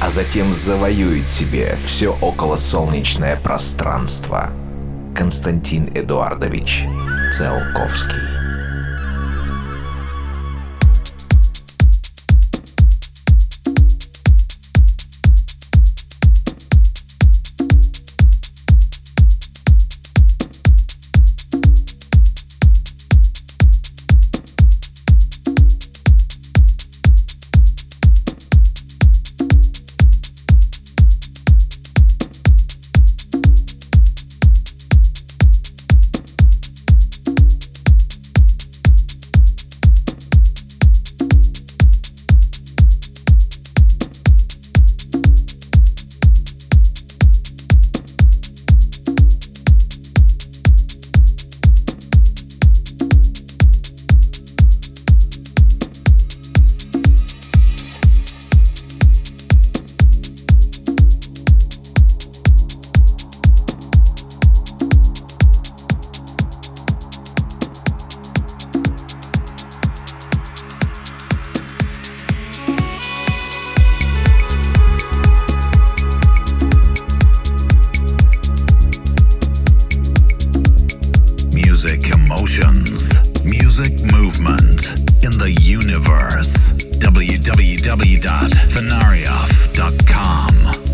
а затем завоюет себе все околосолнечное пространство. Константин Эдуардович Целковский emotions, music movement in the universe. www.fenarioff.com.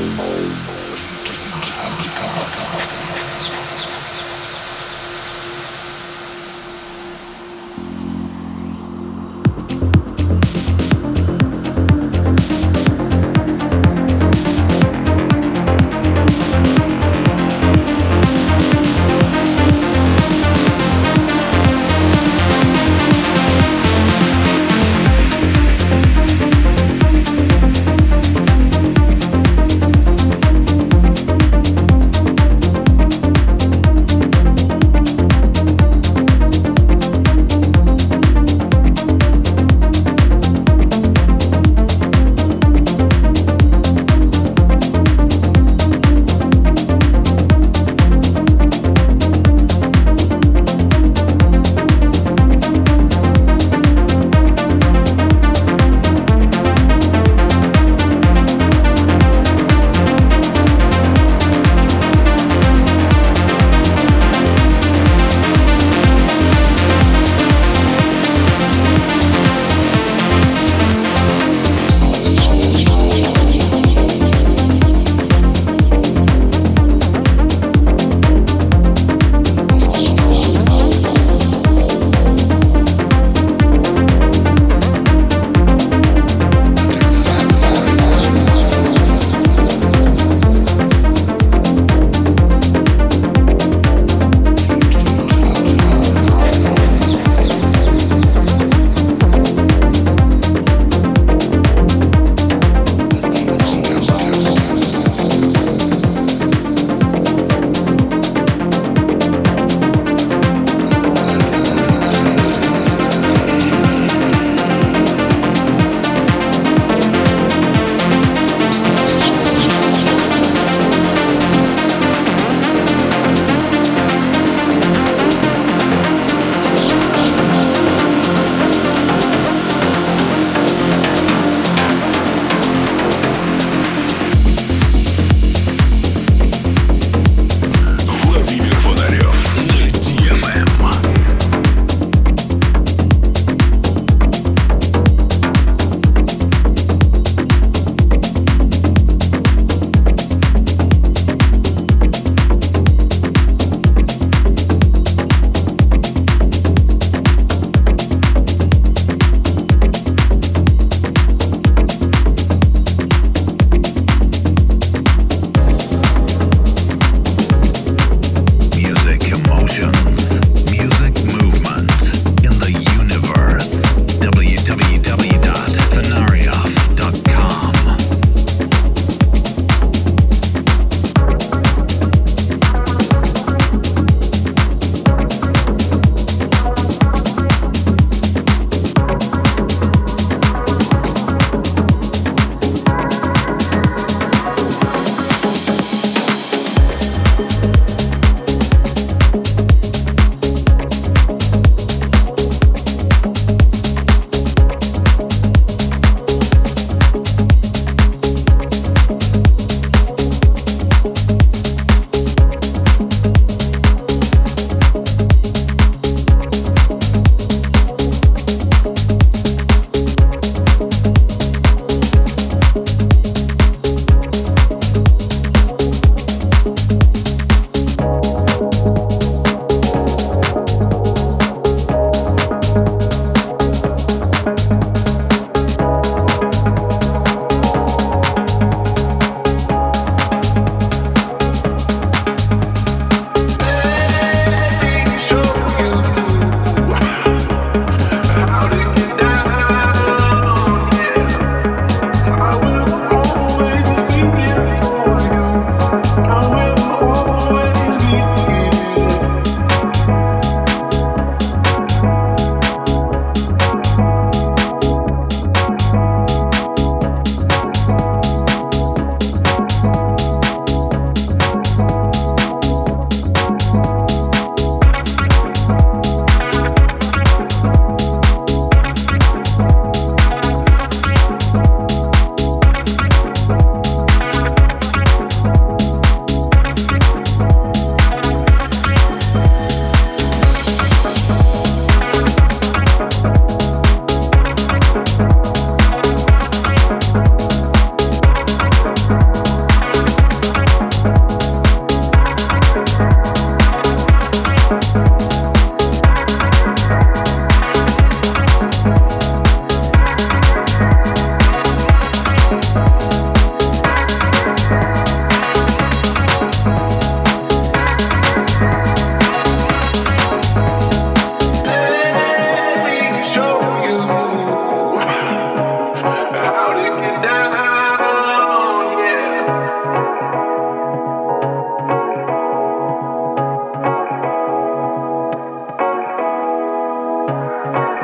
Oh, oh, oh.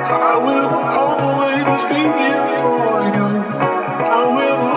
I will always be here for you. I will.